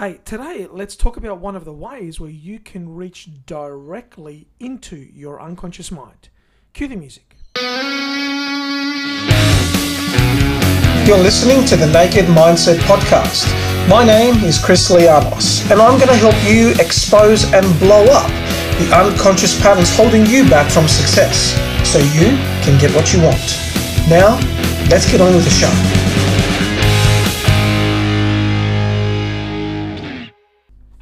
Hey, today let's talk about one of the ways where you can reach directly into your unconscious mind. Cue the music. You're listening to the Naked Mindset Podcast. My name is Chris Lianos, and I'm going to help you expose and blow up the unconscious patterns holding you back from success so you can get what you want. Now, let's get on with the show.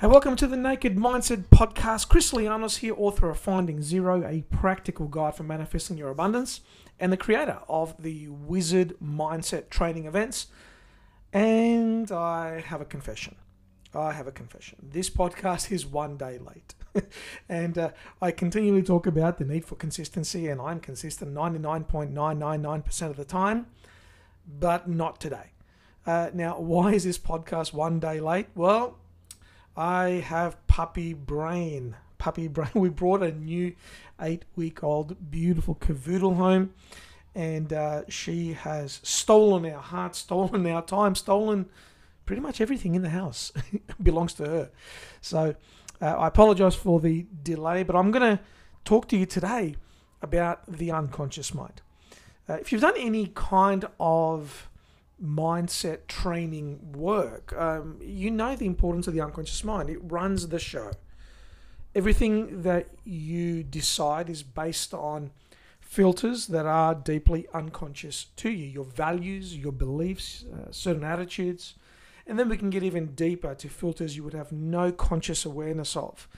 Hey, welcome to the Naked Mindset Podcast. Chris Lianos here, author of Finding Zero, a practical guide for manifesting your abundance, and the creator of the Wizard Mindset training events. And I have a confession. I have a confession. This podcast is one day late. and uh, I continually talk about the need for consistency, and I'm consistent 99.999% of the time, but not today. Uh, now, why is this podcast one day late? Well, I have puppy brain. Puppy brain. We brought a new eight week old beautiful cavoodle home, and uh, she has stolen our heart, stolen our time, stolen pretty much everything in the house belongs to her. So uh, I apologize for the delay, but I'm going to talk to you today about the unconscious mind. Uh, if you've done any kind of mindset training work, um, you know the importance of the unconscious mind. It runs the show. Everything that you decide is based on filters that are deeply unconscious to you your values, your beliefs, uh, certain attitudes. And then we can get even deeper to filters you would have no conscious awareness of.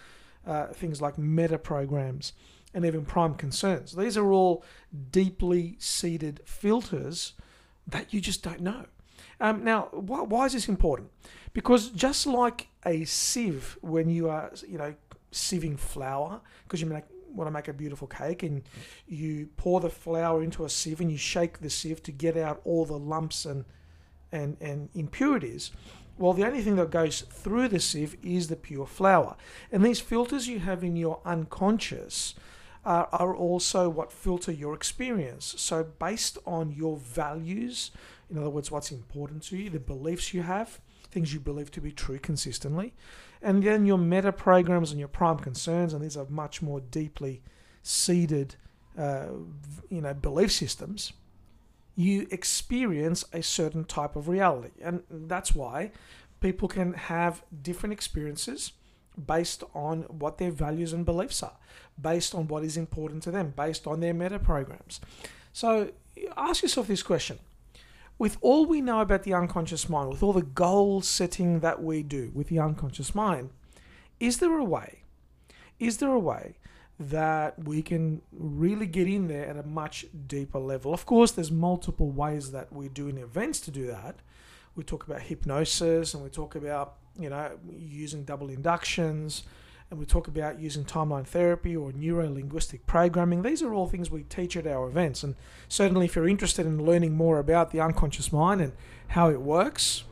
Uh, things like meta programs and even prime concerns. These are all deeply seated filters that you just don't know. Um, now, why, why is this important? Because just like a sieve, when you are, you know, sieving flour, because you make, want to make a beautiful cake, and you pour the flour into a sieve and you shake the sieve to get out all the lumps and and and impurities. Well, the only thing that goes through the sieve is the pure flour, and these filters you have in your unconscious are also what filter your experience. So, based on your values, in other words, what's important to you, the beliefs you have, things you believe to be true consistently, and then your meta programs and your prime concerns, and these are much more deeply seated, uh, you know, belief systems. You experience a certain type of reality, and that's why people can have different experiences based on what their values and beliefs are, based on what is important to them, based on their meta programs. So ask yourself this question. With all we know about the unconscious mind, with all the goal setting that we do with the unconscious mind, is there a way? Is there a way that we can really get in there at a much deeper level? Of course, there's multiple ways that we do in events to do that. We talk about hypnosis and we talk about you know, using double inductions, and we talk about using timeline therapy or neuro linguistic programming. These are all things we teach at our events. And certainly, if you're interested in learning more about the unconscious mind and how it works,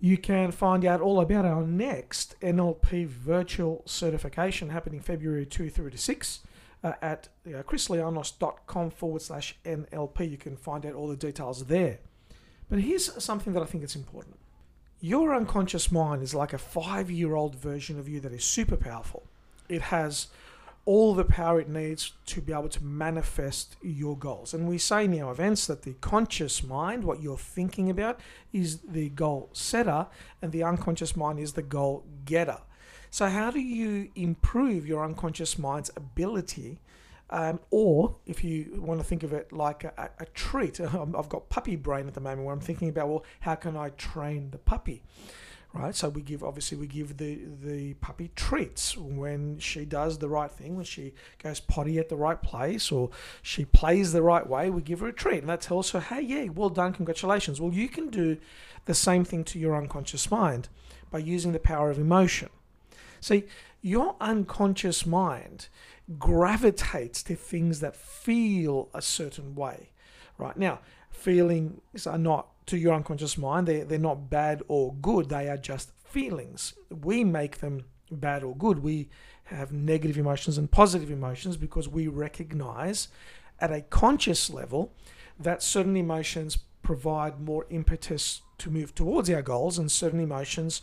you can find out all about our next NLP virtual certification happening February 2 through to 6 uh, at uh, chrislianos.com forward slash NLP. You can find out all the details there. But here's something that I think is important your unconscious mind is like a five year old version of you that is super powerful. It has all the power it needs to be able to manifest your goals. And we say in our events that the conscious mind, what you're thinking about, is the goal setter, and the unconscious mind is the goal getter. So, how do you improve your unconscious mind's ability um, or if you want to think of it like a, a, treat, I've got puppy brain at the moment where I'm thinking about, well, how can I train the puppy? Right, so we give obviously we give the the puppy treats when she does the right thing, when she goes potty at the right place, or she plays the right way. We give her a treat, and that tells her, "Hey, yeah, well done, congratulations." Well, you can do the same thing to your unconscious mind by using the power of emotion. See, your unconscious mind gravitates to things that feel a certain way. Right now, feelings are not to your unconscious mind, they're, they're not bad or good, they are just feelings. We make them bad or good. We have negative emotions and positive emotions because we recognize at a conscious level that certain emotions provide more impetus to move towards our goals and certain emotions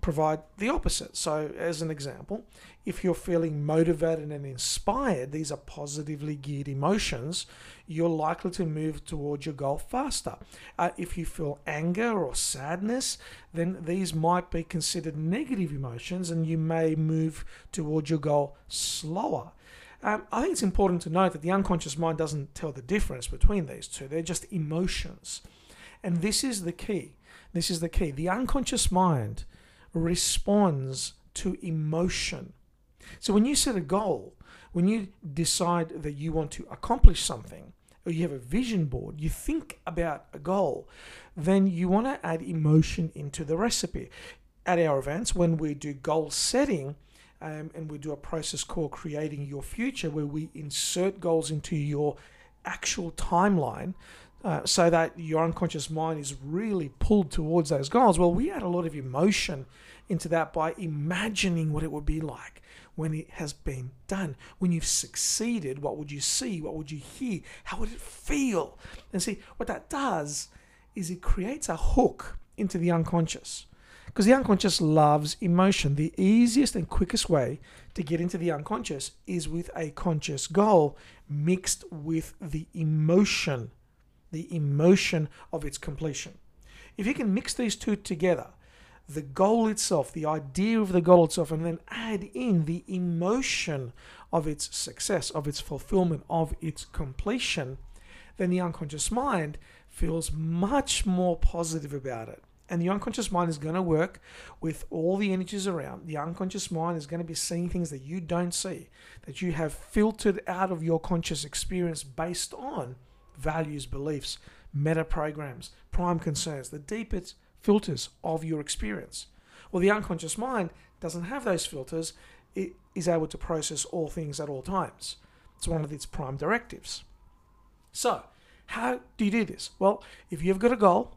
provide the opposite. So, as an example, if you're feeling motivated and inspired, these are positively geared emotions, you're likely to move towards your goal faster. Uh, if you feel anger or sadness, then these might be considered negative emotions and you may move towards your goal slower. Um, I think it's important to note that the unconscious mind doesn't tell the difference between these two, they're just emotions. And this is the key. This is the key. The unconscious mind responds to emotion. So when you set a goal, when you decide that you want to accomplish something, or you have a vision board, you think about a goal, then you want to add emotion into the recipe. At our events, when we do goal setting, um, and we do a process called creating your future, where we insert goals into your actual timeline uh, so that your unconscious mind is really pulled towards those goals. Well, we add a lot of emotion into that by imagining what it would be like when it has been done. When you've succeeded, what would you see? What would you hear? How would it feel? And see, what that does is it creates a hook into the unconscious. Because the unconscious loves emotion. The easiest and quickest way to get into the unconscious is with a conscious goal mixed with the emotion the emotion of its completion. If you can mix these two together, the goal itself, the idea of the goal itself, and then add in the emotion of its success, of its fulfillment, of its completion, then the unconscious mind feels much more positive about it. And the unconscious mind is going to work with all the energies around. The unconscious mind is going to be seeing things that you don't see, that you have filtered out of your conscious experience based on values, beliefs, meta programs, prime concerns, the deepest filters of your experience. Well, the unconscious mind doesn't have those filters, it is able to process all things at all times. It's one of its prime directives. So, how do you do this? Well, if you've got a goal,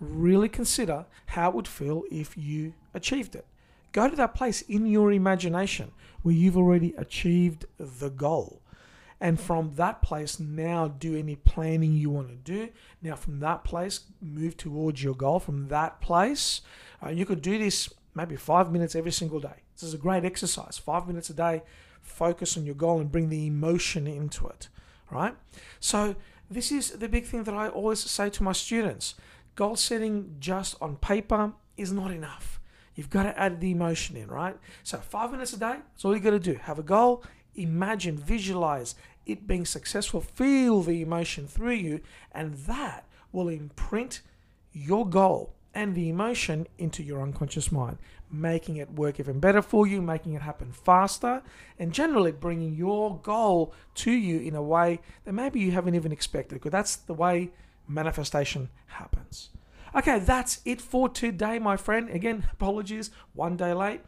really consider how it would feel if you achieved it. Go to that place in your imagination where you've already achieved the goal. And from that place, now do any planning you want to do. Now, from that place, move towards your goal. From that place, uh, you could do this maybe five minutes every single day. This is a great exercise. Five minutes a day, focus on your goal and bring the emotion into it. Right? So, this is the big thing that I always say to my students goal setting just on paper is not enough. You've got to add the emotion in, right? So, five minutes a day, that's all you got to do. Have a goal, imagine, visualize, it being successful, feel the emotion through you, and that will imprint your goal and the emotion into your unconscious mind, making it work even better for you, making it happen faster, and generally bringing your goal to you in a way that maybe you haven't even expected, because that's the way manifestation happens. Okay, that's it for today, my friend. Again, apologies, one day late.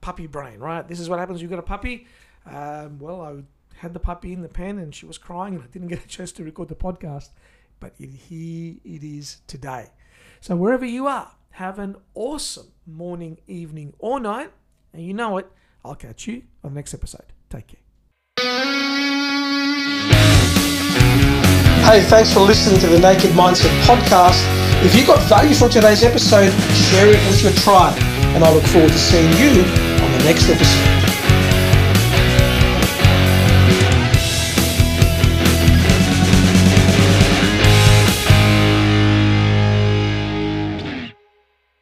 Puppy brain, right? This is what happens. You've got a puppy. Um, well, I had the puppy in the pen and she was crying and I didn't get a chance to record the podcast. But it, here it is today. So wherever you are, have an awesome morning, evening, or night. And you know it, I'll catch you on the next episode. Take care. Hey, thanks for listening to the Naked Mindset podcast. If you got value from today's episode, share it with your tribe. And I look forward to seeing you on the next episode.